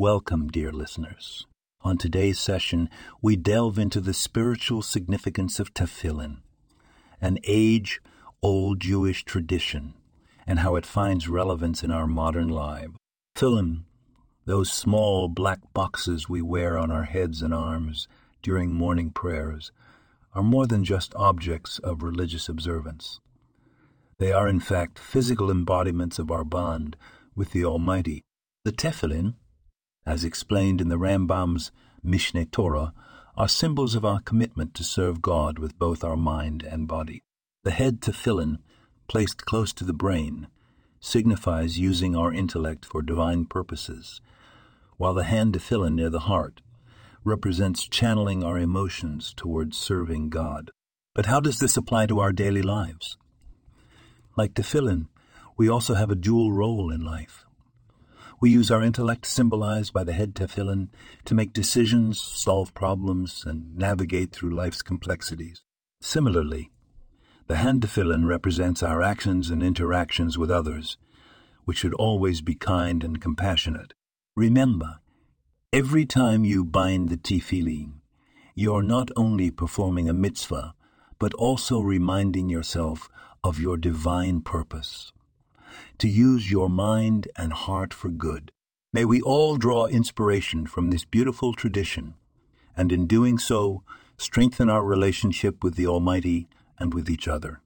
Welcome, dear listeners. On today's session, we delve into the spiritual significance of tefillin, an age old Jewish tradition, and how it finds relevance in our modern lives. Tefillin, those small black boxes we wear on our heads and arms during morning prayers, are more than just objects of religious observance. They are, in fact, physical embodiments of our bond with the Almighty. The tefillin, as explained in the Rambam's Mishneh Torah, are symbols of our commitment to serve God with both our mind and body. The head tefillin, placed close to the brain, signifies using our intellect for divine purposes, while the hand tefillin near the heart represents channeling our emotions towards serving God. But how does this apply to our daily lives? Like tefillin, we also have a dual role in life. We use our intellect, symbolized by the head tefillin, to make decisions, solve problems, and navigate through life's complexities. Similarly, the hand tefillin represents our actions and interactions with others, which should always be kind and compassionate. Remember, every time you bind the tefillin, you're not only performing a mitzvah, but also reminding yourself of your divine purpose to use your mind and heart for good. May we all draw inspiration from this beautiful tradition, and in doing so, strengthen our relationship with the Almighty and with each other.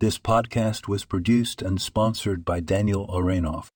This podcast was produced and sponsored by Daniel Orenoff.